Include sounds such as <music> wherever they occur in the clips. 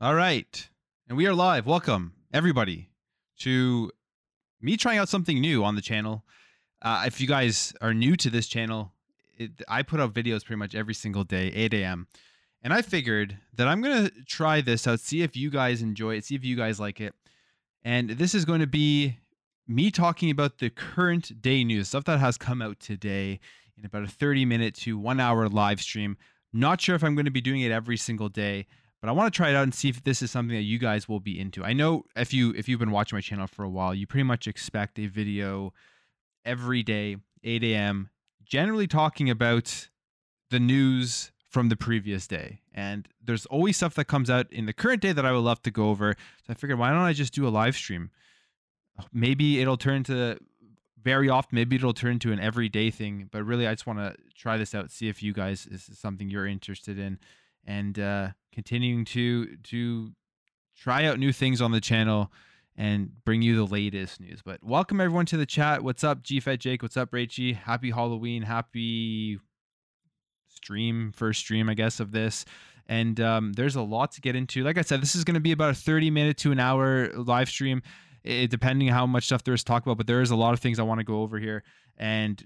All right. And we are live. Welcome, everybody, to me trying out something new on the channel. Uh, if you guys are new to this channel, it, I put out videos pretty much every single day, 8 a.m. And I figured that I'm going to try this out, see if you guys enjoy it, see if you guys like it. And this is going to be me talking about the current day news, stuff that has come out today in about a 30 minute to one hour live stream. Not sure if I'm going to be doing it every single day but I want to try it out and see if this is something that you guys will be into. I know if you if you've been watching my channel for a while, you pretty much expect a video every day, 8 a.m., generally talking about the news from the previous day. And there's always stuff that comes out in the current day that I would love to go over. So I figured, why don't I just do a live stream? Maybe it'll turn to very often, maybe it'll turn into an everyday thing. But really, I just want to try this out, see if you guys this is something you're interested in and uh, continuing to to try out new things on the channel and bring you the latest news. But welcome everyone to the chat. What's up, GFET Jake? What's up, Rachy? Happy Halloween. Happy stream, first stream, I guess, of this. And um, there's a lot to get into. Like I said, this is going to be about a 30 minute to an hour live stream, it, depending how much stuff there is to talk about. But there is a lot of things I want to go over here. And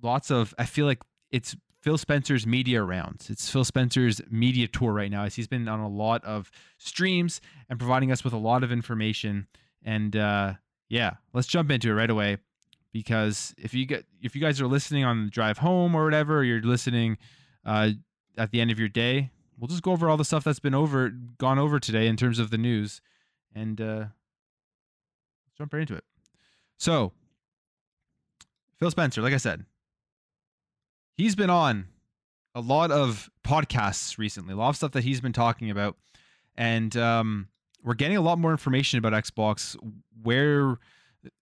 lots of, I feel like it's Phil Spencer's media rounds. It's Phil Spencer's media tour right now, as he's been on a lot of streams and providing us with a lot of information. And uh, yeah, let's jump into it right away. Because if you get if you guys are listening on the drive home or whatever, or you're listening uh, at the end of your day, we'll just go over all the stuff that's been over gone over today in terms of the news, and uh, jump right into it. So, Phil Spencer, like I said, he's been on a lot of podcasts recently, a lot of stuff that he's been talking about, and um, we're getting a lot more information about Xbox, where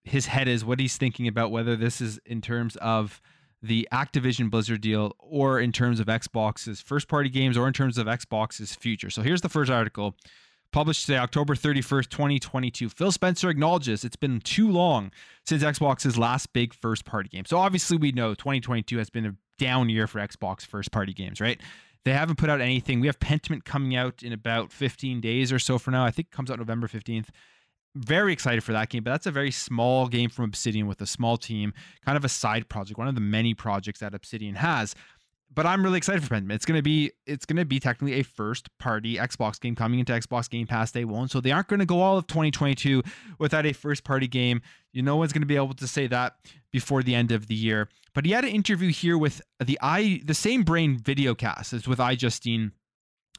his head is, what he's thinking about, whether this is in terms of the Activision Blizzard deal or in terms of Xbox's first party games or in terms of Xbox's future. So here's the first article published today, October 31st, 2022. Phil Spencer acknowledges it's been too long since Xbox's last big first party game. So obviously, we know 2022 has been a down year for Xbox first party games, right? They haven't put out anything. We have Pentiment coming out in about 15 days or so for now. I think it comes out November 15th. Very excited for that game, but that's a very small game from Obsidian with a small team, kind of a side project, one of the many projects that Obsidian has but I'm really excited for Pentiment. It's gonna be it's gonna be technically a first party Xbox game coming into Xbox Game Pass Day One. So they aren't gonna go all of 2022 without a first party game. You no one's gonna be able to say that before the end of the year. But he had an interview here with the i the same brain video cast as with iJustine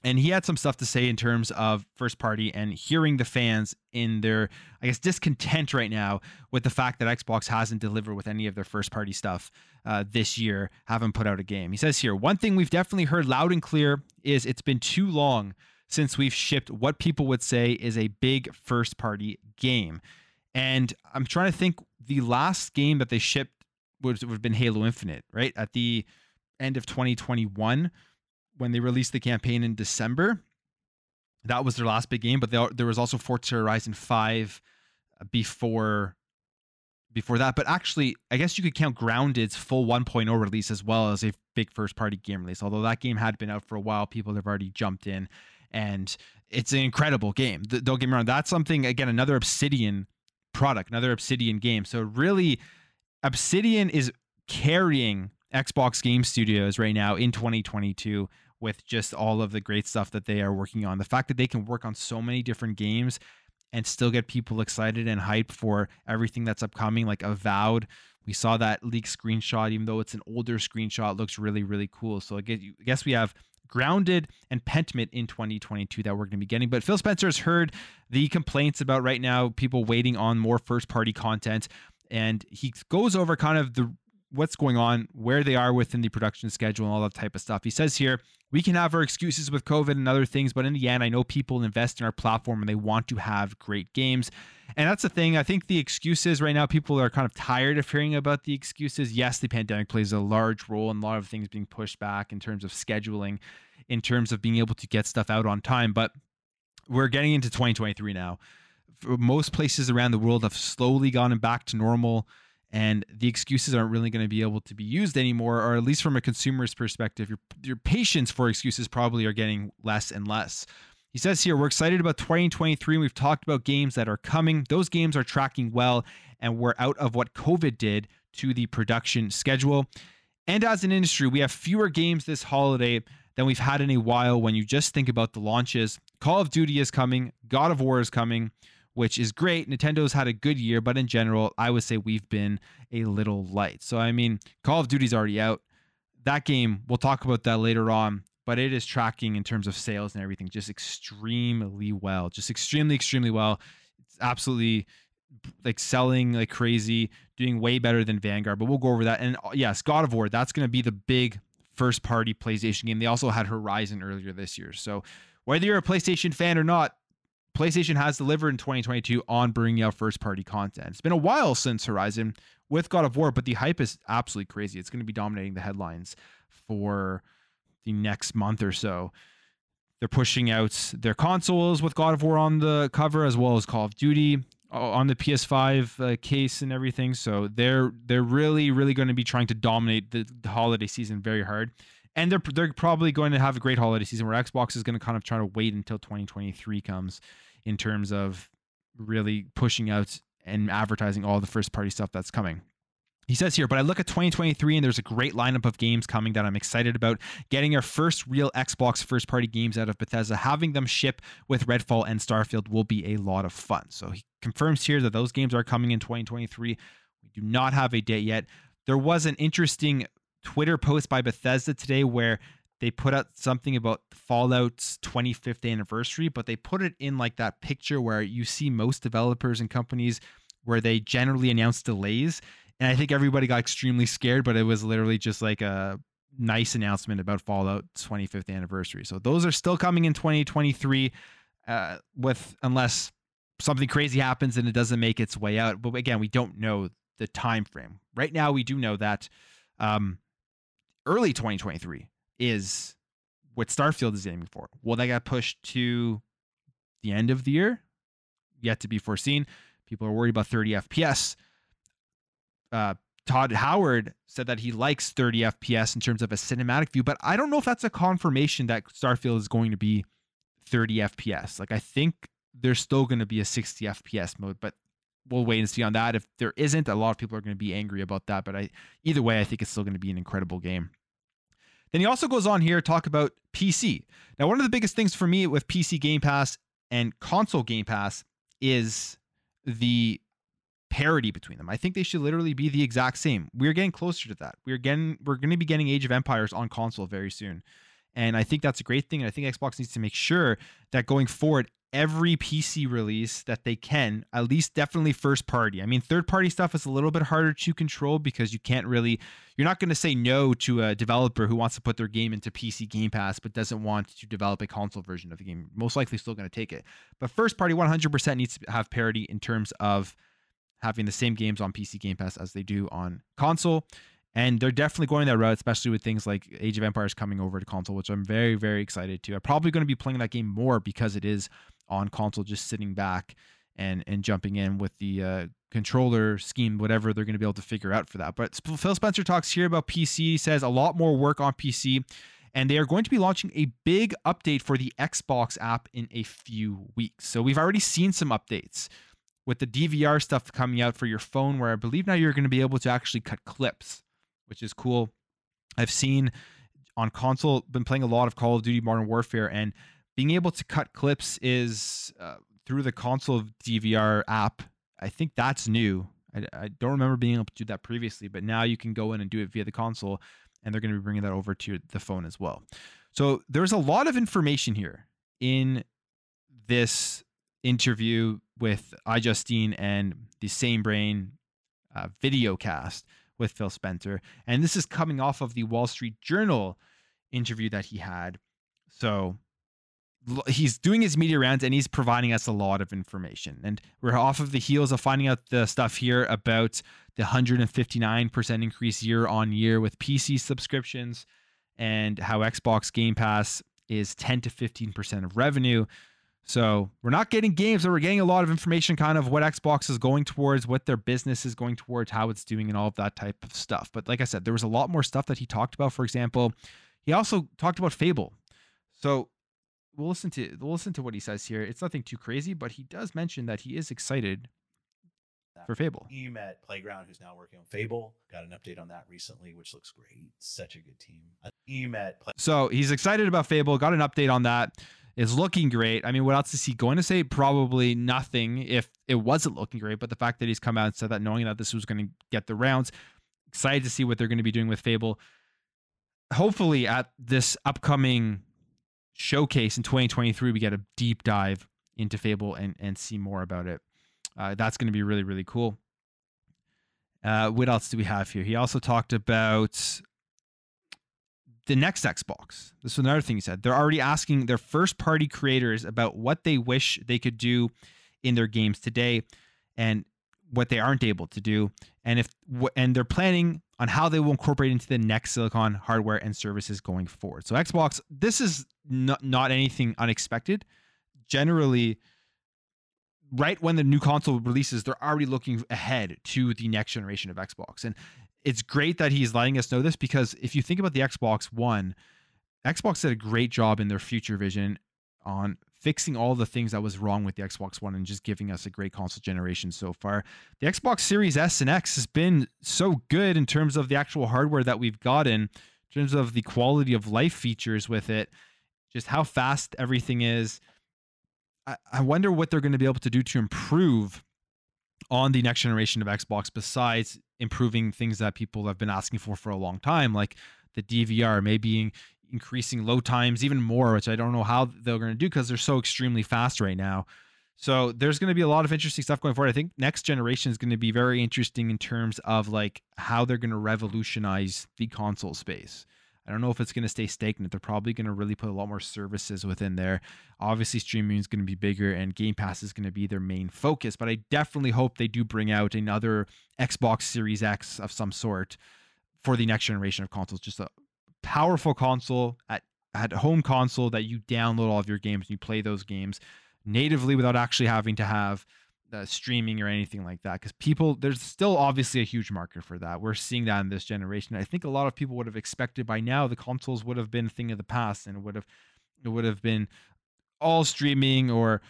and he had some stuff to say in terms of first party and hearing the fans in their i guess discontent right now with the fact that xbox hasn't delivered with any of their first party stuff uh, this year haven't put out a game. He says here one thing we've definitely heard loud and clear is it's been too long since we've shipped what people would say is a big first party game. And i'm trying to think the last game that they shipped would, would have been halo infinite right? At the end of 2021 when they released the campaign in December. That was their last big game, but they, there was also Forza Horizon 5 uh, before before that. But actually, I guess you could count Grounded's full 1.0 release as well as a big first party game release. Although that game had been out for a while, people have already jumped in and it's an incredible game. Don't get me wrong, that's something again another Obsidian product, another Obsidian game. So really Obsidian is carrying Xbox Game Studios right now in 2022 with just all of the great stuff that they are working on. The fact that they can work on so many different games and still get people excited and hyped for everything that's upcoming, like Avowed. We saw that leak screenshot, even though it's an older screenshot, looks really, really cool. So I guess we have Grounded and Pentiment in 2022 that we're going to be getting. But Phil Spencer has heard the complaints about right now people waiting on more first party content. And he goes over kind of the what's going on, where they are within the production schedule, and all that type of stuff. He says here, we can have our excuses with COVID and other things, but in the end, I know people invest in our platform and they want to have great games. And that's the thing. I think the excuses right now, people are kind of tired of hearing about the excuses. Yes, the pandemic plays a large role in a lot of things being pushed back in terms of scheduling, in terms of being able to get stuff out on time. But we're getting into 2023 now. Most places around the world have slowly gone back to normal and the excuses aren't really going to be able to be used anymore or at least from a consumer's perspective your, your patience for excuses probably are getting less and less He says here, we're excited about 2023. and We've talked about games that are coming. Those games are tracking well, and we're out of what COVID did to the production schedule. And as an industry, we have fewer games this holiday than we've had in a while when you just think about the launches. Call of Duty is coming, God of War is coming, which is great. Nintendo's had a good year, but in general, I would say we've been a little light. So, I mean, Call of Duty's already out. That game, we'll talk about that later on, but it is tracking in terms of sales and everything just extremely well. Just extremely, extremely well. It's absolutely like selling like crazy, doing way better than Vanguard, but we'll go over that. And uh, yes, God of War, that's going to be the big first party PlayStation game. They also had Horizon earlier this year. So, whether you're a PlayStation fan or not, PlayStation has delivered in 2022 on bringing out first party content. It's been a while since Horizon with God of War, but the hype is absolutely crazy. It's going to be dominating the headlines for the next month or so. They're pushing out their consoles with God of War on the cover as well as Call of Duty on the PS5 uh, case and everything. So they're they're really really going to be trying to dominate the, the holiday season very hard and they're they're probably going to have a great holiday season where Xbox is going to kind of try to wait until 2023 comes in terms of really pushing out and advertising all the first party stuff that's coming. He says here, but I look at 2023 and there's a great lineup of games coming that I'm excited about. Getting our first real Xbox first party games out of Bethesda, having them ship with Redfall and Starfield will be a lot of fun. So he confirms here that those games are coming in 2023. We do not have a date yet. There was an interesting Twitter post by Bethesda today where they put out something about Fallout's 25th anniversary, but they put it in like that picture where you see most developers and companies where they generally announce delays. And I think everybody got extremely scared, but it was literally just like a nice announcement about Fallout's 25th anniversary. So those are still coming in 2023 uh, with unless something crazy happens and it doesn't make its way out. But again, we don't know the time frame. Right now we do know that um, early 2023 is what Starfield is aiming for. Will that get pushed to the end of the year? Yet to be foreseen. People are worried about 30 FPS. Uh, Todd Howard said that he likes 30 FPS in terms of a cinematic view, but I don't know if that's a confirmation that Starfield is going to be 30 FPS. Like I think there's still going to be a 60 FPS mode, but we'll wait and see on that. If there isn't, a lot of people are going to be angry about that. But I, either way, I think it's still going to be an incredible game. Then he also goes on here to talk about PC. Now, one of the biggest things for me with PC Game Pass and console Game Pass is the parity between them. I think they should literally be the exact same. We're getting closer to that. We're getting we're going to be getting Age of Empires on console very soon. And I think that's a great thing. And I think Xbox needs to make sure that going forward, every PC release that they can, at least definitely first party. I mean, third party stuff is a little bit harder to control because you can't really, you're not going to say no to a developer who wants to put their game into PC Game Pass but doesn't want to develop a console version of the game. Most likely still going to take it. But first party 100% needs to have parity in terms of having the same games on PC Game Pass as they do on console. And they're definitely going that route, especially with things like Age of Empires coming over to console, which I'm very, very excited to. I'm probably going to be playing that game more because it is on console just sitting back and and jumping in with the uh, controller scheme, whatever they're going to be able to figure out for that. But Phil Spencer talks here about PC. Says a lot more work on PC, and they are going to be launching a big update for the Xbox app in a few weeks. So we've already seen some updates with the DVR stuff coming out for your phone, where I believe now you're going to be able to actually cut clips, which is cool. I've seen on console, been playing a lot of Call of Duty Modern Warfare, and being able to cut clips is uh, through the console DVR app. I think that's new. I, I, don't remember being able to do that previously, but now you can go in and do it via the console, and they're going to be bringing that over to the phone as well. So there's a lot of information here in this interview with iJustine and the Same Brain uh, video cast with Phil Spencer. And this is coming off of the Wall Street Journal interview that he had. So he's doing his media rounds and he's providing us a lot of information. And we're off of the heels of finding out the stuff here about the 159% increase year on year with PC subscriptions and how Xbox Game Pass is 10 to 15% of revenue. So we're not getting games, but we're getting a lot of information kind of what Xbox is going towards, what their business is going towards, how it's doing, and all of that type of stuff. But like I said, there was a lot more stuff that he talked about. For example, he also talked about Fable. So we'll listen to we'll listen to what he says here. It's nothing too crazy, but he does mention that he is excited for Fable. Team at Playground, who's now working on Fable, got an update on that recently, which looks great. Such a good team. A team at Play- So he's excited about Fable. Got an update on that. Is looking great. I mean, what else is he going to say? Probably nothing if it wasn't looking great. But the fact that he's come out and said that, knowing that this was going to get the rounds, excited to see what they're going to be doing with Fable. Hopefully, at this upcoming showcase in 2023, we get a deep dive into Fable and and see more about it. Uh, that's going to be really really cool. Uh, what else do we have here? He also talked about the next Xbox. This is another thing he said. They're already asking their first party creators about what they wish they could do in their games today and what they aren't able to do and if and they're planning on how they will incorporate into the next silicon hardware and services going forward. So Xbox this is not, not anything unexpected. Generally right when the new console releases, they're already looking ahead to the next generation of Xbox. And it's great that he's letting us know this because if you think about the Xbox One, Xbox did a great job in their future vision on fixing all the things that was wrong with the Xbox One and just giving us a great console generation so far. The Xbox Series S and X has been so good in terms of the actual hardware that we've gotten, in terms of the quality of life features with it, just how fast everything is. I, I wonder what they're going to be able to do to improve on the next generation of Xbox besides improving things that people have been asking for for a long time, like the DVR, maybe increasing load times even more, which I don't know how they're going to do because they're so extremely fast right now. So there's going to be a lot of interesting stuff going forward. I think next generation is going to be very interesting in terms of like how they're going to revolutionize the console space. I don't know if it's going to stay stagnant. They're probably going to really put a lot more services within there. Obviously, streaming is going to be bigger and Game Pass is going to be their main focus, but I definitely hope they do bring out another Xbox Series X of some sort for the next generation of consoles. Just a powerful console at, at home console that you download all of your games and you play those games natively without actually having to have uh, streaming or anything like that. Because people there's still obviously a huge market for that. We're seeing that in this generation. I think a lot of people would have expected by now the consoles would have been a thing of the past and would have it would have been all streaming or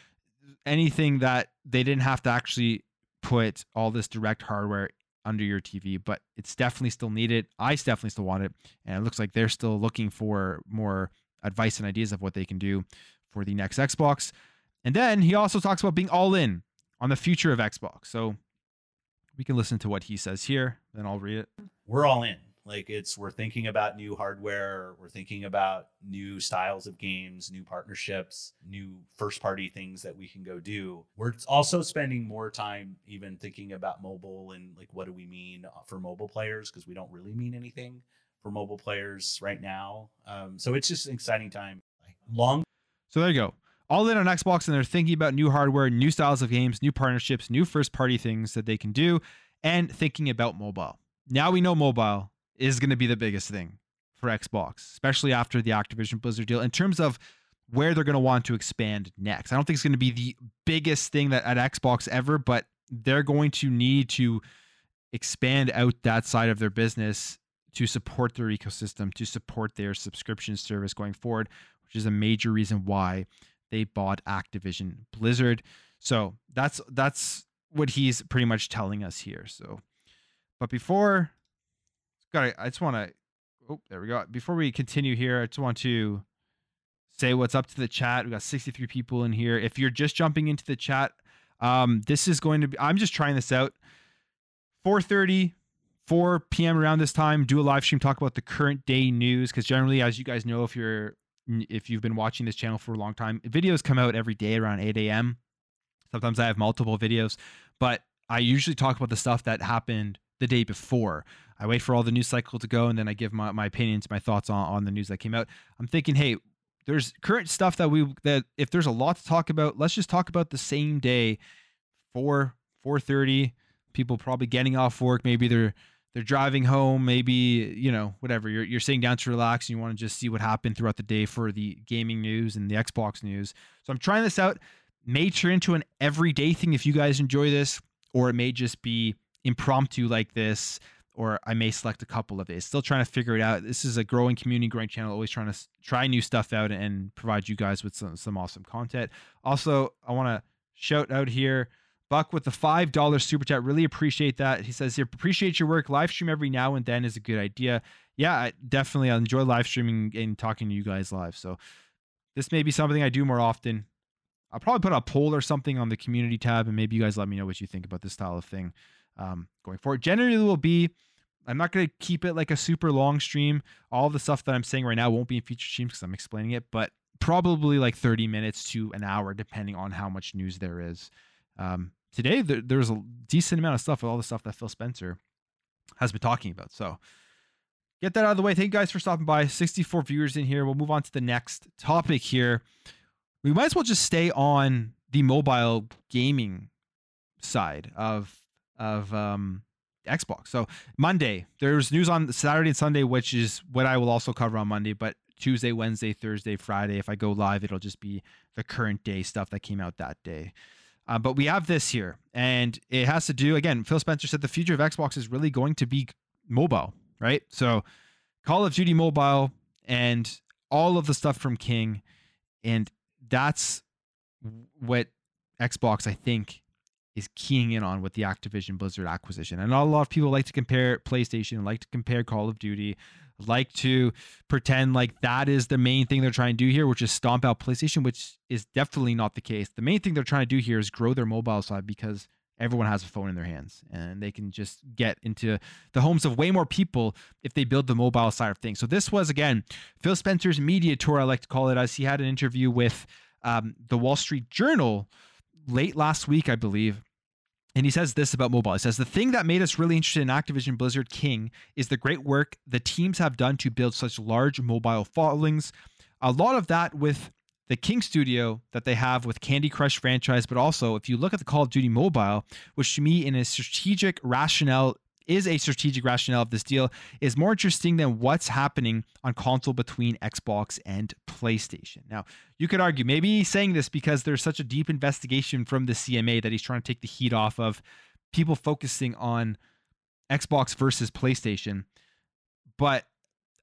anything that they didn't have to actually put all this direct hardware under your TV, but it's definitely still needed. I definitely still want it. And it looks like they're still looking for more advice and ideas of what they can do for the next Xbox. And then he also talks about being all in on the future of Xbox. So we can listen to what he says here, then I'll read it. We're all in. Like it's we're thinking about new hardware, we're thinking about new styles of games, new partnerships, new first party things that we can go do. We're also spending more time even thinking about mobile and like what do we mean for mobile players because we don't really mean anything for mobile players right now. Um, so it's just an exciting time. Long So there you go all in on Xbox and they're thinking about new hardware, new styles of games, new partnerships, new first party things that they can do, and thinking about mobile. Now we know mobile is going to be the biggest thing for Xbox, especially after the Activision Blizzard deal in terms of where they're going to want to expand next. I don't think it's going to be the biggest thing that at Xbox ever, but they're going to need to expand out that side of their business to support their ecosystem, to support their subscription service going forward, which is a major reason why they bought Activision Blizzard. So that's that's what he's pretty much telling us here. So, but before, got I just want to. Oh, there we go. Before we continue here, I just want to say what's up to the chat. We got 63 people in here. If you're just jumping into the chat, um, this is going to be. I'm just trying this out. 4:30, 4 p.m. around this time, do a live stream, talk about the current day news. Because generally, as you guys know, if you're if you've been watching this channel for a long time, videos come out every day around 8 a.m. Sometimes I have multiple videos, but I usually talk about the stuff that happened the day before. I wait for all the news cycle to go and then I give my, my opinions, my thoughts on, on the news that came out. I'm thinking, hey, there's current stuff that we that if there's a lot to talk about, let's just talk about the same day, 4 4:30. People probably getting off work, maybe they're they're driving home, maybe you know whatever. You're you're sitting down to relax and you want to just see what happened throughout the day for the gaming news and the Xbox news. So I'm trying this out. May turn into an everyday thing if you guys enjoy this, or it may just be impromptu like this or I may select a couple of days. Still trying to figure it out. This is a growing community, growing channel, always trying to try new stuff out and provide you guys with some, some awesome content. Also, I want to shout out here Buck with the $5 super chat. Really appreciate that. He says here, appreciate your work. Live stream every now and then is a good idea. Yeah, I definitely I enjoy live streaming and talking to you guys live. So this may be something I do more often. I'll probably put a poll or something on the community tab and maybe you guys let me know what you think about this style of thing um, going forward. Generally will be I'm not going to keep it like a super long stream. All the stuff that I'm saying right now won't be in feature streams because I'm explaining it, but probably like 30 minutes to an hour, depending on how much news there is. Um, today there, there's a decent amount of stuff with all the stuff that Phil Spencer has been talking about. So get that out of the way. Thank you guys for stopping by. 64 viewers in here. We'll move on to the next topic here. We might as well just stay on the mobile gaming side of of um, Xbox. So Monday, there's news on Saturday and Sunday, which is what I will also cover on Monday. But Tuesday, Wednesday, Thursday, Friday, if I go live, it'll just be the current day stuff that came out that day. Uh, but we have this here, and it has to do again. Phil Spencer said the future of Xbox is really going to be mobile, right? So, Call of Duty Mobile and all of the stuff from King, and that's what Xbox, I think, is keying in on with the Activision Blizzard acquisition. And a lot of people like to compare PlayStation, like to compare Call of Duty, like to pretend like that is the main thing they're trying to do here, which is stomp out PlayStation, which is definitely not the case. The main thing they're trying to do here is grow their mobile side because everyone has a phone in their hands and they can just get into the homes of way more people if they build the mobile side of things. So this was again Phil Spencer's media tour, I like to call it, as he had an interview with um, the Wall Street Journal late last week, I believe and he says this about mobile. He says, The thing that made us really interested in Activision Blizzard King is the great work the teams have done to build such large mobile followings. A lot of that with the King Studio that they have with Candy Crush franchise, but also if you look at the Call of Duty Mobile, which to me, in a strategic rationale, is a strategic rationale of this deal is more interesting than what's happening on console between Xbox and PlayStation. Now, you could argue maybe he's saying this because there's such a deep investigation from the CMA that he's trying to take the heat off of people focusing on Xbox versus PlayStation. But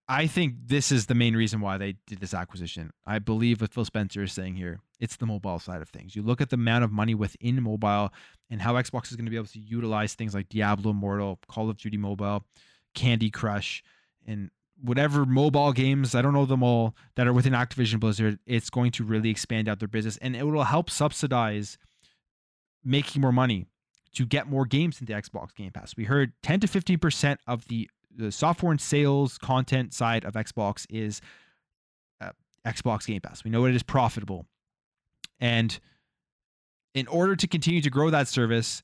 I think this is the main reason why they did this acquisition. I believe what Phil Spencer is saying here, it's the mobile side of things. You look at the amount of money within mobile and how Xbox is going to be able to utilize things like Diablo Immortal, Call of Duty Mobile, Candy Crush, and whatever mobile games, I don't know them all, that are within Activision Blizzard, it's going to really expand out their business and it will help subsidize making more money to get more games into Xbox Game Pass. We heard 10 to 15% of the the software and sales content side of Xbox is uh, Xbox Game Pass. We know it is profitable. And in order to continue to grow that service,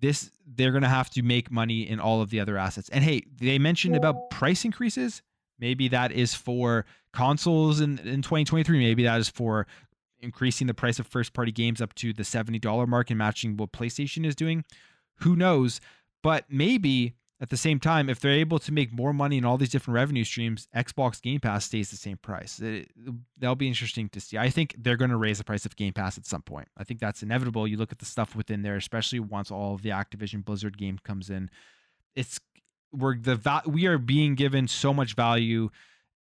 this they're going to have to make money in all of the other assets. And hey, they mentioned about price increases. Maybe that is for consoles in, in 2023. Maybe that is for increasing the price of first party games up to the $70 mark and matching what PlayStation is doing. Who knows? But maybe at the same time, if they're able to make more money in all these different revenue streams, Xbox Game Pass stays the same price. It, that'll be interesting to see. I think they're going to raise the price of Game Pass at some point. I think that's inevitable. You look at the stuff within there, especially once all of the Activision Blizzard game comes in. It's we're the we are being given so much value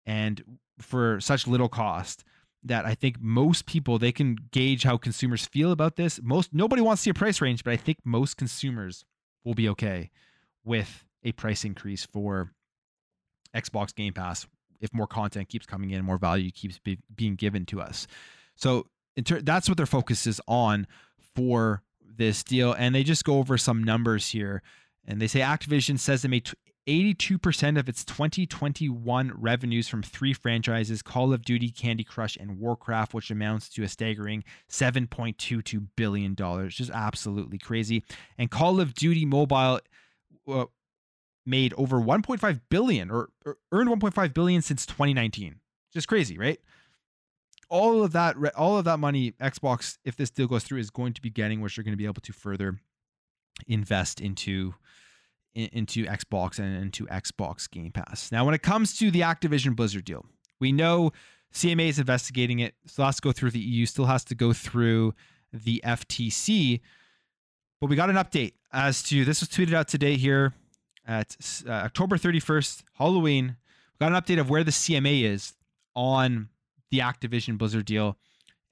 and for such little cost that I think most people they can gauge how consumers feel about this. Most nobody wants to see a price range, but I think most consumers will be okay with a price increase for Xbox Game Pass if more content keeps coming in, more value keeps be, being given to us. So ter- that's what their focus is on for this deal. And they just go over some numbers here. And they say Activision says they made 82% of its 2021 revenues from three franchises Call of Duty, Candy Crush, and Warcraft, which amounts to a staggering $7.22 billion. Just absolutely crazy. And Call of Duty Mobile uh, made over 1.5 billion or, or earned 1.5 billion since 2019. Just crazy, right? All of that, all of that money, Xbox, if this deal goes through, is going to be getting, which they're going to be able to further invest into into Xbox and into Xbox Game Pass. Now, when it comes to the Activision Blizzard deal, we know CMA is investigating it. Still has to go through the EU. Still has to go through the FTC. But we got an update as to this was tweeted out today here at uh, October 31st, Halloween. We got an update of where the CMA is on the Activision Blizzard deal.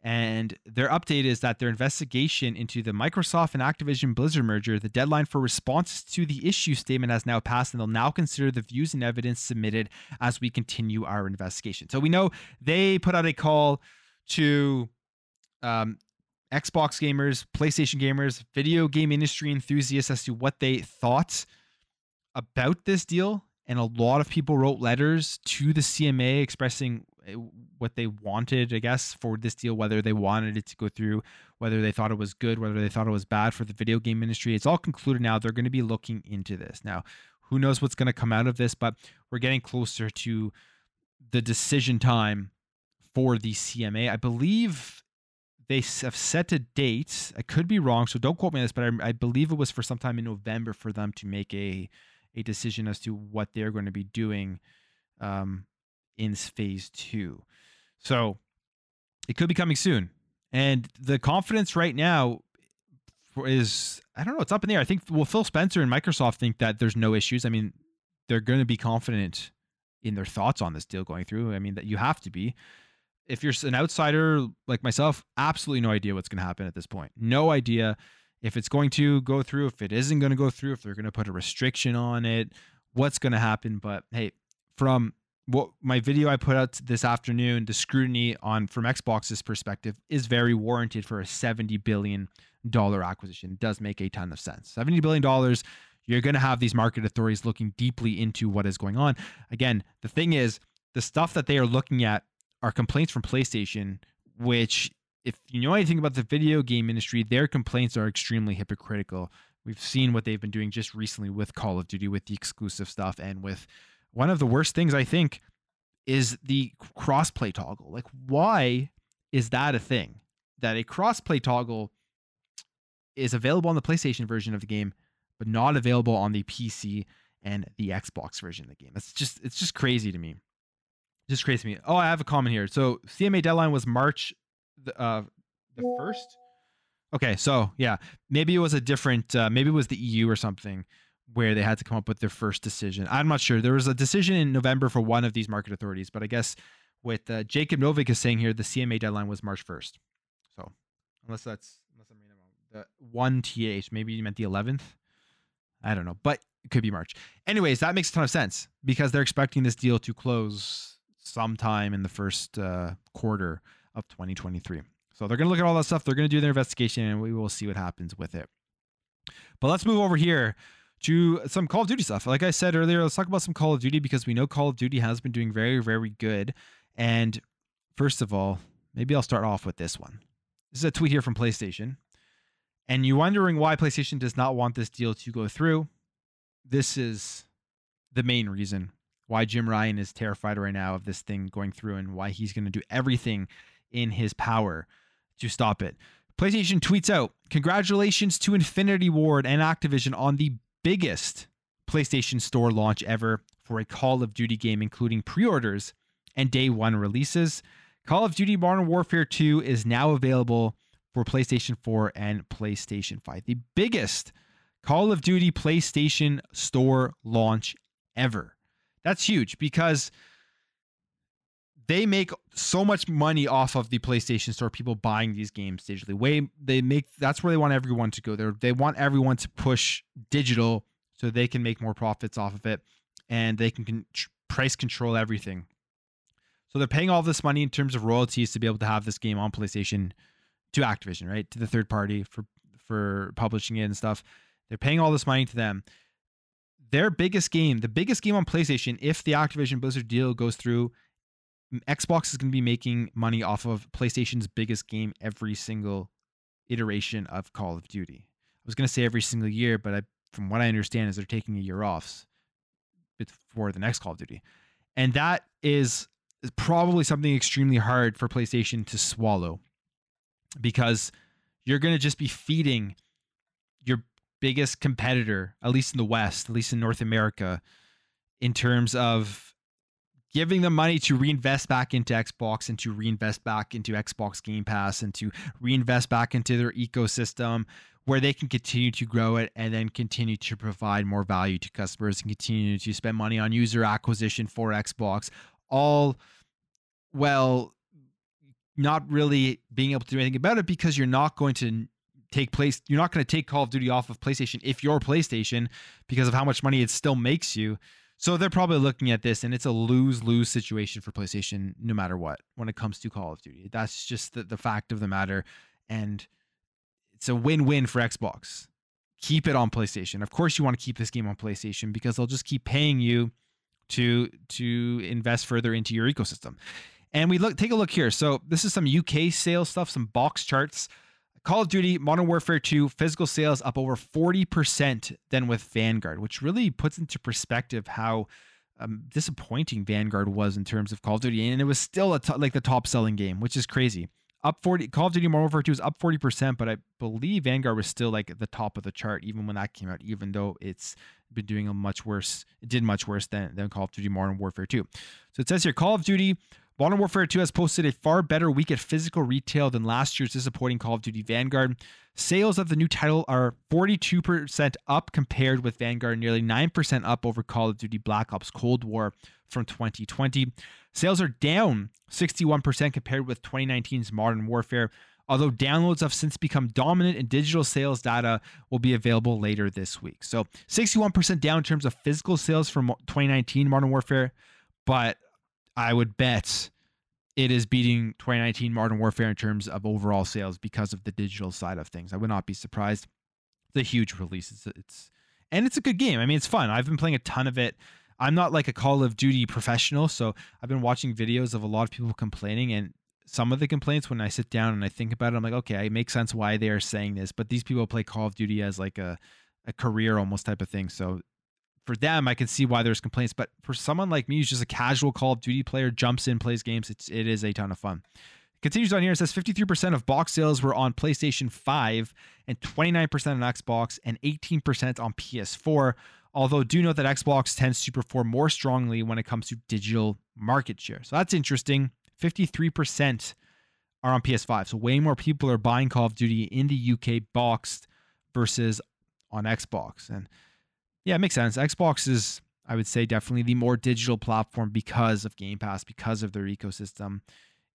And their update is that their investigation into the Microsoft and Activision Blizzard merger, the deadline for responses to the issue statement has now passed, and they'll now consider the views and evidence submitted as we continue our investigation. So we know they put out a call to um, Xbox gamers, PlayStation gamers, video game industry enthusiasts as to what they thought about this deal. And a lot of people wrote letters to the CMA expressing eh, what they wanted, I guess, for this deal, whether they wanted it to go through, whether they thought it was good, whether they thought it was bad for the video game industry. It's all concluded now. They're going to be looking into this. Now, who knows what's going to come out of this, but we're getting closer to the decision time for the CMA. I believe they have set a date. I could be wrong, so don't quote me on this, but I, I believe it was for sometime in November for them to make a a decision as to what they're going to be doing um, in phase two. So it could be coming soon. And the confidence right now is, I don't know, it's up in the air. I think, well, Phil Spencer and Microsoft think that there's no issues. I mean, they're going to be confident in their thoughts on this deal going through. I mean, that you have to be. If you're an outsider like myself, absolutely no idea what's going to happen at this point. No idea if it's going to go through, if it isn't going to go through, if they're going to put a restriction on it, what's going to happen. But hey, from what my video I put out this afternoon, the scrutiny on from Xbox's perspective is very warranted for a 70 billion dollar acquisition. It does make a ton of sense. 70 billion dollars, you're going to have these market authorities looking deeply into what is going on. Again, the thing is, the stuff that they are looking at are complaints from PlayStation, which if you know anything about the video game industry, their complaints are extremely hypocritical. We've seen what they've been doing just recently with Call of Duty, with the exclusive stuff, and with one of the worst things I think is the crossplay toggle. Like, why is that a thing? That a crossplay toggle is available on the PlayStation version of the game, but not available on the PC and the Xbox version of the game. It's just it's just crazy to me. Just crazy to me. Oh, I have a comment here. So CMA deadline was March the uh the first. Okay, so yeah, maybe it was a different. Uh, maybe it was the EU or something where they had to come up with their first decision. I'm not sure. There was a decision in November for one of these market authorities, but I guess with uh, Jacob Novik is saying here the CMA deadline was March 1st. So unless that's unless I'm reading wrong, the one TH maybe you meant the 11th. I don't know, but it could be March. Anyways, that makes a ton of sense because they're expecting this deal to close sometime in the first uh, quarter of 2023. So they're going to look at all that stuff. They're going to do their investigation and we will see what happens with it. But let's move over here to some Call of Duty stuff. Like I said earlier, let's talk about some Call of Duty because we know Call of Duty has been doing very, very good. And first of all, maybe I'll start off with this one. This is a tweet here from PlayStation. And you're wondering why PlayStation does not want this deal to go through. This is the main reason why Jim Ryan is terrified right now of this thing going through and why he's going to do everything in his power to stop it. PlayStation tweets out, Congratulations to Infinity Ward and Activision on the biggest PlayStation Store launch ever for a Call of Duty game, including pre orders and day one releases. Call of Duty Modern Warfare 2 is now available for PlayStation 4 and PlayStation 5. The biggest Call of Duty PlayStation Store launch ever. That's huge because they make so much money off of the PlayStation Store, people buying these games digitally. Way they make that's where they want everyone to go. They they want everyone to push digital so they can make more profits off of it and they can con- price control everything. So they're paying all this money in terms of royalties to be able to have this game on PlayStation to Activision, right? To the third party for for publishing it and stuff. They're paying all this money to them. Their biggest game, the biggest game on PlayStation, if the Activision Blizzard deal goes through, Xbox is going to be making money off of PlayStation's biggest game every single iteration of Call of Duty. I was going to say every single year, but I, from what I understand, is they're taking a year off before the next Call of Duty, and that is probably something extremely hard for PlayStation to swallow because you're going to just be feeding your biggest competitor, at least in the West, at least in North America, in terms of giving them money to reinvest back into Xbox and to reinvest back into Xbox Game Pass and to reinvest back into their ecosystem where they can continue to grow it and then continue to provide more value to customers and continue to spend money on user acquisition for Xbox, all well not really being able to do anything about it because you're not going to take place you're not going to take Call of Duty off of PlayStation if you're PlayStation because of how much money it still makes you. So they're probably looking at this and it's a lose-lose situation for PlayStation no matter what when it comes to Call of Duty. That's just the, the fact of the matter and it's a win-win for Xbox. Keep it on PlayStation. Of course you want to keep this game on PlayStation because they'll just keep paying you to to invest further into your ecosystem. And we look take a look here. So this is some UK sales stuff, some box charts. Call of Duty Modern Warfare 2 physical sales up over 40% than with Vanguard, which really puts into perspective how um, disappointing Vanguard was in terms of Call of Duty. And it was still like the top selling game, which is crazy. Up 40 Call of Duty Modern Warfare 2 is up 40%, but I believe Vanguard was still like at the top of the chart even when that came out, even though it's been doing a much worse, it did much worse than, than Call of Duty Modern Warfare 2. So it says here Call of Duty Modern Warfare 2 has posted a far better week at physical retail than last year's disappointing Call of Duty Vanguard. Sales of the new title are 42% up compared with Vanguard, nearly 9% up over Call of Duty Black Ops Cold War from 2020. Sales are down 61% compared with 2019's Modern Warfare, although downloads have since become dominant and digital sales data will be available later this week. So 61% down in terms of physical sales from 2019 Modern Warfare, but I would bet it is beating 2019 Modern Warfare in terms of overall sales because of the digital side of things. I would not be surprised. It's a huge release. It's, it's and it's a good game. I mean, it's fun. I've been playing a ton of it. I'm not like a Call of Duty professional, so I've been watching videos of a lot of people complaining and some of the complaints when I sit down and I think about it, I'm like, okay, it makes sense why they are saying this. But these people play Call of Duty as like a, a career almost type of thing. So for them, I can see why there's complaints. But for someone like me who's just a casual Call of Duty player, jumps in, plays games, it's it is a ton of fun. Continues on here. It says 53% of box sales were on PlayStation 5 and 29% on Xbox and 18% on PS4. Although do note that Xbox tends to perform more strongly when it comes to digital market share. So that's interesting. 53% are on PS5. So way more people are buying Call of Duty in the UK boxed versus on Xbox. And yeah, it makes sense. Xbox is, I would say, definitely the more digital platform because of Game Pass, because of their ecosystem.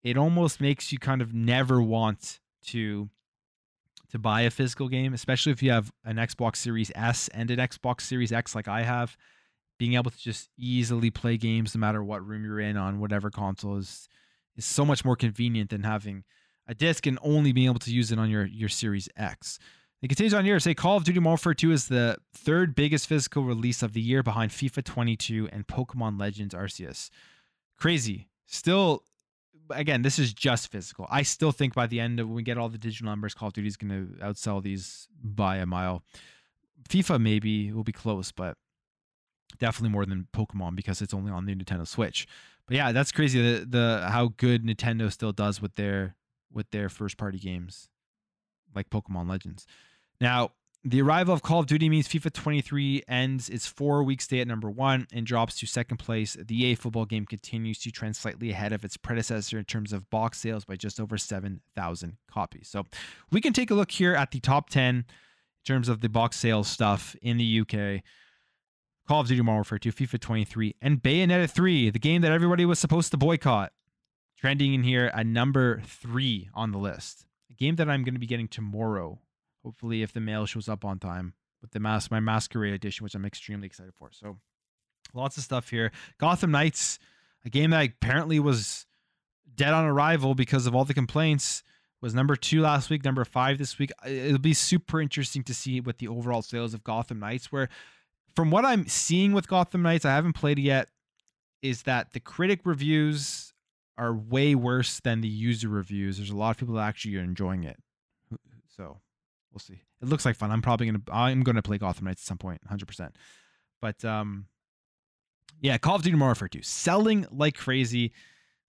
It almost makes you kind of never want to to buy a physical game, especially if you have an Xbox Series S and an Xbox Series X like I have. Being able to just easily play games no matter what room you're in on whatever console is is so much more convenient than having a disc and only being able to use it on your your Series X. It continues on here say Call of Duty Modern Warfare 2 is the third biggest physical release of the year behind FIFA 22 and Pokemon Legends Arceus. Crazy. Still, again, this is just physical. I still think by the end of when we get all the digital numbers, Call of Duty is going to outsell these by a mile. FIFA maybe will be close, but definitely more than Pokemon because it's only on the Nintendo Switch. But yeah, that's crazy. The, the how good Nintendo still does with their with their first party games, like Pokemon Legends. Now, the arrival of Call of Duty means FIFA 23 ends its four week stay at number one and drops to second place. The EA football game continues to trend slightly ahead of its predecessor in terms of box sales by just over 7,000 copies. So we can take a look here at the top 10 in terms of the box sales stuff in the UK. Call of Duty Modern Warfare 2, FIFA 23, and Bayonetta 3, the game that everybody was supposed to boycott, trending in here at number three on the list. A game that I'm going to be getting tomorrow Hopefully, if the mail shows up on time with the mask, my masquerade edition, which I'm extremely excited for. So, lots of stuff here. Gotham Knights, a game that apparently was dead on arrival because of all the complaints, was number two last week, number five this week. It'll be super interesting to see what the overall sales of Gotham Knights. Where, from what I'm seeing with Gotham Knights, I haven't played it yet. Is that the critic reviews are way worse than the user reviews? There's a lot of people that actually are enjoying it. So we'll see. It looks like fun. I'm probably gonna I'm gonna play Gotham Knights at some point, 100. percent But um, yeah, Call of Duty Modern Warfare 2 selling like crazy,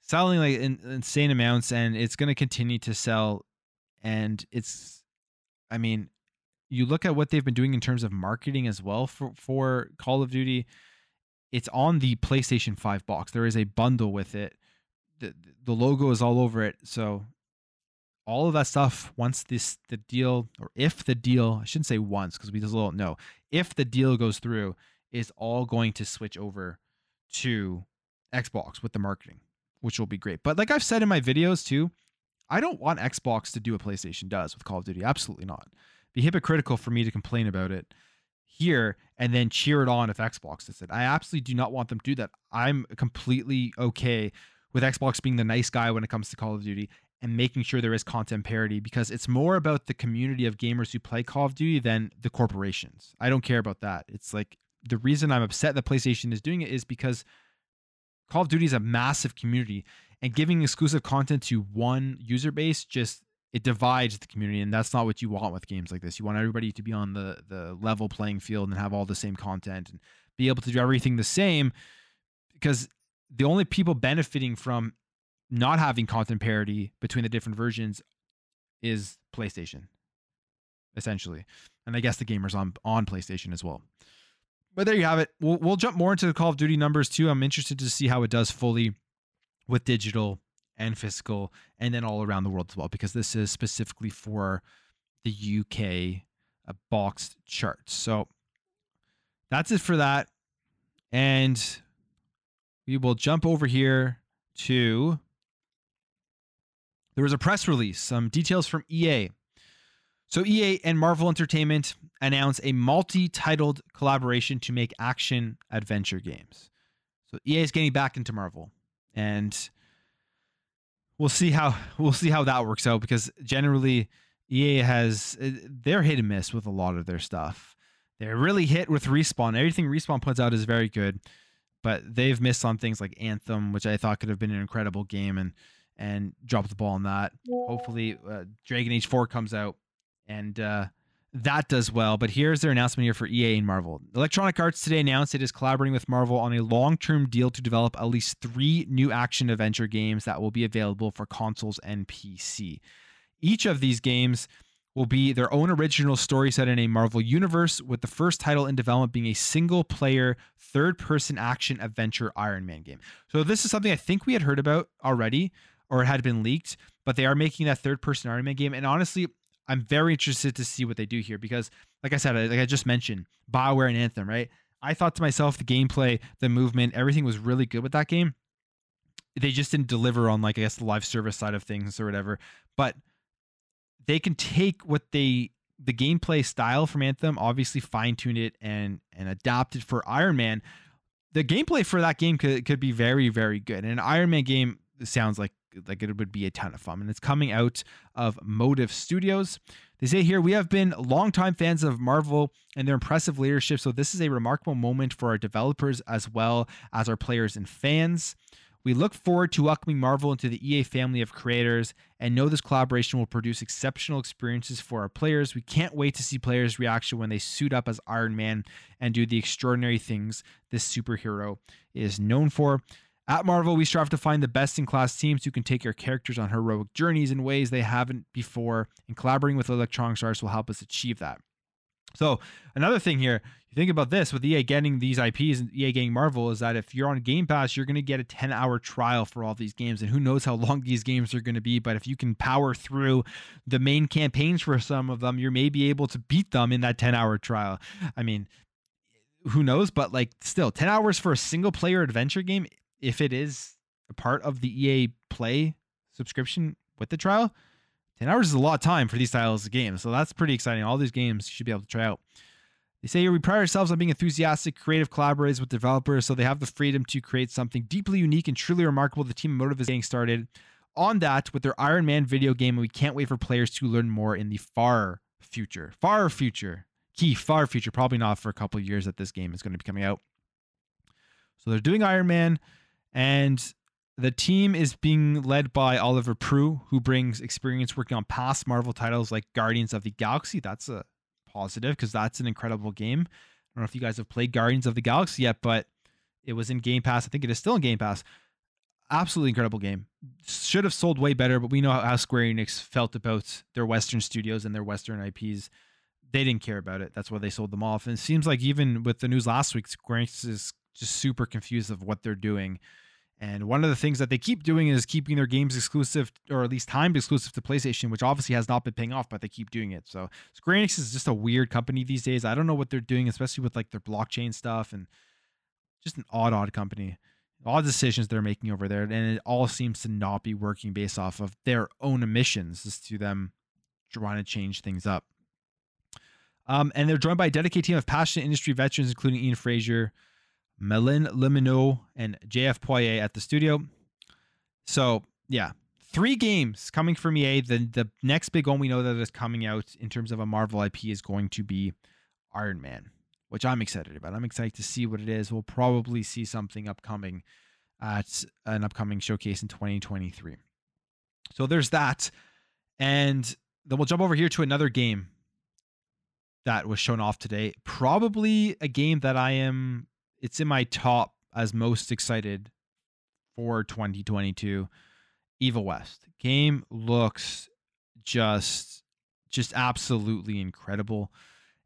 selling like in, insane amounts, and it's gonna continue to sell. And it's, I mean, you look at what they've been doing in terms of marketing as well for for Call of Duty. It's on the PlayStation 5 box. There is a bundle with it. The, the logo is all over it. So all of that stuff once this the deal or if the deal I shouldn't say once because we just don't know if the deal goes through is all going to switch over to Xbox with the marketing, which will be great. But like I've said in my videos too, I don't want Xbox to do what PlayStation does with Call of Duty. Absolutely not. Be hypocritical for me to complain about it here and then cheer it on if Xbox does it. I absolutely do not want them to do that. I'm completely okay with Xbox being the nice guy when it comes to Call of Duty and making sure there is content parity because it's more about the community of gamers who play Call of Duty than the corporations. I don't care about that. It's like the reason I'm upset that PlayStation is doing it is because Call of Duty is a massive community and giving exclusive content to one user base just it divides the community and that's not what you want with games like this. You want everybody to be on the the level playing field and have all the same content and be able to do everything the same because the only people benefiting from not having content parity between the different versions is PlayStation essentially. And I guess the gamers on on PlayStation as well. But there you have it. We'll we'll jump more into the Call of Duty numbers too. I'm interested to see how it does fully with digital and physical and then all around the world as well because this is specifically for the UK uh, boxed charts. So that's it for that. And we will jump over here to there was a press release, some details from EA. So EA and Marvel Entertainment announced a multi-titled collaboration to make action adventure games. So EA is getting back into Marvel and we'll see how <laughs> we'll see how that works out because generally EA has eh, they're hit and miss with a lot of their stuff. They're really hit with respawn. Everything respawn puts out is very good, but they've missed on things like Anthem, which I thought could have been an incredible game and and drop the ball on that. Hopefully, uh, Dragon Age 4 comes out and uh, that does well. But here's their announcement here for EA and Marvel. Electronic Arts today announced it is collaborating with Marvel on a long term deal to develop at least three new action adventure games that will be available for consoles and PC. Each of these games will be their own original story set in a Marvel universe, with the first title in development being a single player, third person action adventure Iron Man game. So, this is something I think we had heard about already or it had been leaked, but they are making that third person Iron Man game. And honestly, I'm very interested to see what they do here because, like I said, like I just mentioned, Bioware and Anthem, right? I thought to myself, the gameplay, the movement, everything was really good with that game. They just didn't deliver on, like, I guess, the live service side of things or whatever. But they can take what they, the gameplay style from Anthem, obviously fine tune it and and adapt it for Iron Man. The gameplay for that game could, could be very, very good. And an Iron Man game sounds like like it would be a ton of fun. And it's coming out of Motive Studios. They say here, we have been longtime fans of Marvel and their impressive leadership. So this is a remarkable moment for our developers as well as our players and fans. We look forward to welcoming Marvel into the EA family of creators and know this collaboration will produce exceptional experiences for our players. We can't wait to see players' reaction when they suit up as Iron Man and do the extraordinary things this superhero is known for. At Marvel, we strive to find the best in class teams who can take our characters on heroic journeys in ways they haven't before, and collaborating with Electronic Arts will help us achieve that. So, another thing here, you think about this with EA getting these IPs and EA getting Marvel is that if you're on Game Pass, you're going to get a 10 hour trial for all these games. And who knows how long these games are going to be. But if you can power through the main campaigns for some of them, you may be able to beat them in that 10 hour trial. I mean, who knows? But like, still, 10 hours for a single player adventure game if it is a part of the EA Play subscription with the trial, 10 hours is a lot of time for these titles of games. So that's pretty exciting. All these games you should be able to try out. They say we pride ourselves on being enthusiastic, creative collaborators with developers so they have the freedom to create something deeply unique and truly remarkable. The team Motive is getting started on that with their Iron Man video game, and we can't wait for players to learn more in the far future. Far future. Key, far future. Probably not for a couple years that this game is going to be coming out. So they're doing Iron Man. And the team is being led by Oliver Proulx, who brings experience working on past Marvel titles like Guardians of the Galaxy. That's a positive because that's an incredible game. I don't know if you guys have played Guardians of the Galaxy yet, but it was in Game Pass. I think it is still in Game Pass. Absolutely incredible game. Should have sold way better, but we know how Square Enix felt about their Western studios and their Western IPs. They didn't care about it. That's why they sold them off. And it seems like even with the news last week, Square Enix is just super confused of what they're doing And one of the things that they keep doing is keeping their games exclusive, or at least timed exclusive to PlayStation, which obviously has not been paying off, but they keep doing it. So Square Enix is just a weird company these days. I don't know what they're doing, especially with like their blockchain stuff and just an odd, odd company. Odd decisions they're making over there, and it all seems to not be working based off of their own emissions as to them trying to change things up. Um, and they're joined by a dedicated team of passionate industry veterans, including Ian Frazier, Melin Limino, and JF Poirier at the studio. So, yeah, three games coming from EA. The, the next big one we know that is coming out in terms of a Marvel IP is going to be Iron Man, which I'm excited about. I'm excited to see what it is. We'll probably see something upcoming at an upcoming showcase in 2023. So there's that. And then we'll jump over here to another game that was shown off today. Probably a game that I am it's in my top as most excited for 2022. Evil West. Game looks just just absolutely incredible.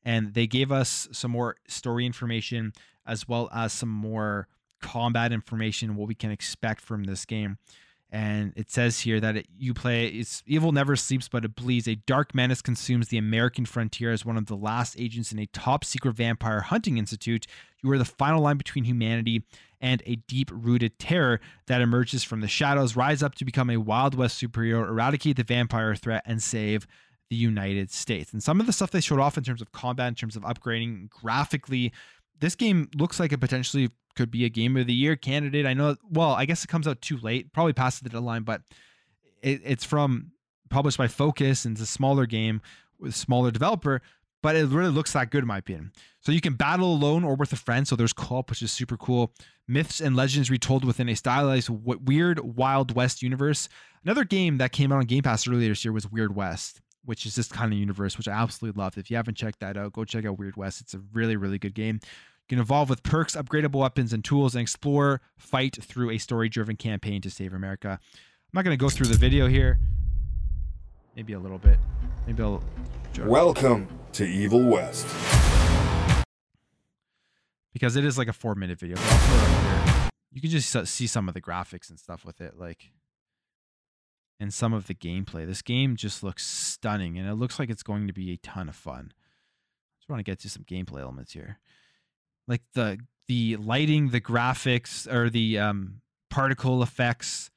And they gave us some more story information as well as some more combat information what we can expect from this game and it says here that it, you play it's evil never sleeps but it bleeds a dark menace consumes the american frontier as one of the last agents in a top secret vampire hunting institute. You are the final line between humanity and a deep rooted terror that emerges from the shadows. Rise up to become a wild west superhero eradicate the vampire threat and save the united states. And some of the stuff they showed off in terms of combat in terms of upgrading graphically this game looks like a potentially could be a game of the year candidate. I know, well, I guess it comes out too late, probably past the deadline, but it, it's from published by Focus and it's a smaller game with smaller developer, but it really looks that good in my opinion. So you can battle alone or with a friend. So there's co-op, which is super cool. Myths and legends retold within a stylized, weird Wild West universe. Another game that came out on Game Pass earlier this year was Weird West, which is this kind of universe, which I absolutely loved. If you haven't checked that out, go check out Weird West. It's a really, really good game. Can evolve with perks, upgradable weapons, and tools, and explore, fight through a story driven campaign to save America. I'm not going to go through the video here. Maybe a little bit. Maybe I'll. Welcome to Evil West. Because it is like a four minute video. You can just see some of the graphics and stuff with it. Like, and some of the gameplay. This game just looks stunning and it looks like it's going to be a ton of fun. I Just want to get to some gameplay elements here like the the lighting, the graphics, or the um, particle effects,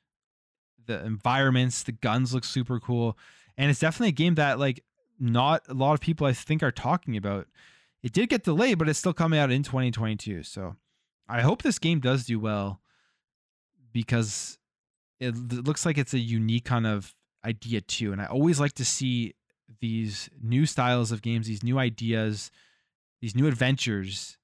the environments, the guns look super cool, and it's definitely a game that like not a lot of people I think are talking about. It did get delayed, but it's still coming out in 2022. So I hope this game does do well because it, it looks like it's a unique kind of idea too. And I always like to see these new styles of games, these new ideas, these new adventures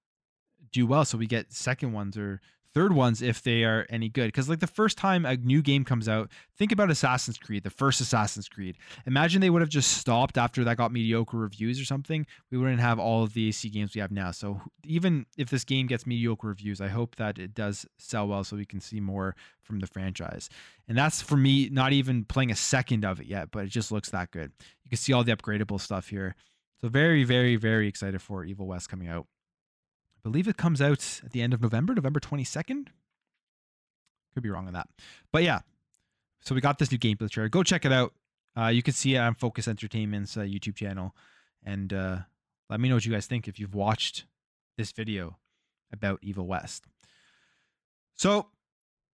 do well so we get second ones or third ones if they are any good. Because like the first time a new game comes out think about assassin's creed the first assassin's creed. Imagine they would have just stopped after that got mediocre reviews or something. We wouldn't have all of the ac games we have now. So even if this game gets mediocre reviews i hope that it does sell well so we can see more from the franchise. And that's for me not even playing a second of it yet but it just looks that good. You can see all the upgradable stuff here. So very very very excited for evil west coming out believe it comes out at the end of November, November 22nd. Could be wrong on that. But yeah, so we got this new gameplay trailer. Go check it out. Uh, you can see it on Focus Entertainment's uh, YouTube channel. And uh, let me know what you guys think if you've watched this video about Evil West. So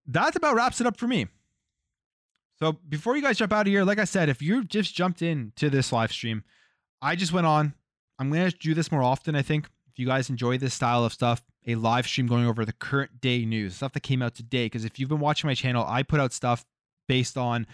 that about wraps it up for me. So before you guys jump out of here, like I said, if you just jumped in to this live stream, I just went on. I'm going to do this more often, I think. If you guys enjoy this style of stuff, a live stream going over the current day news, stuff that came out today. Because if you've been watching my channel, I put out stuff based on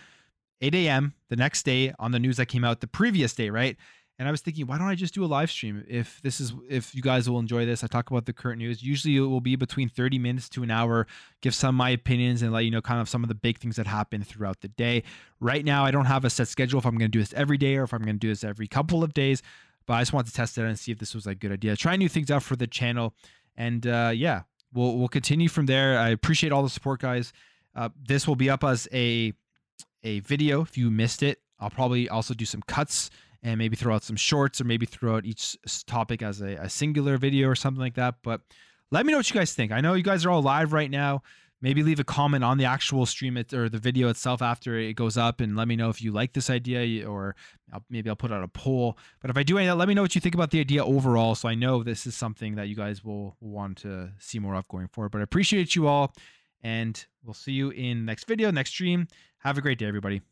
8 a.m. the next day on the news that came out the previous day, right? And I was thinking, why don't I just do a live stream? If this is, if you guys will enjoy this, I talk about the current news. Usually it will be between 30 minutes to an hour, give some my opinions and let you know kind of some of the big things that happen throughout the day. Right now, I don't have a set schedule if I'm going to do this every day or if I'm going to do this every couple of days but I just wanted to test it out and see if this was a good idea. Try new things out for the channel, and uh, yeah, we'll we'll continue from there. I appreciate all the support, guys. Uh, this will be up as a a video if you missed it. I'll probably also do some cuts and maybe throw out some shorts or maybe throw out each topic as a, a singular video or something like that. But let me know what you guys think. I know you guys are all live right now. Maybe leave a comment on the actual stream it, or the video itself after it goes up and let me know if you like this idea or I'll, maybe I'll put out a poll. But if I do any let me know what you think about the idea overall so I know this is something that you guys will want to see more of going forward. But I appreciate you all and we'll see you in next video, next stream. Have a great day, everybody.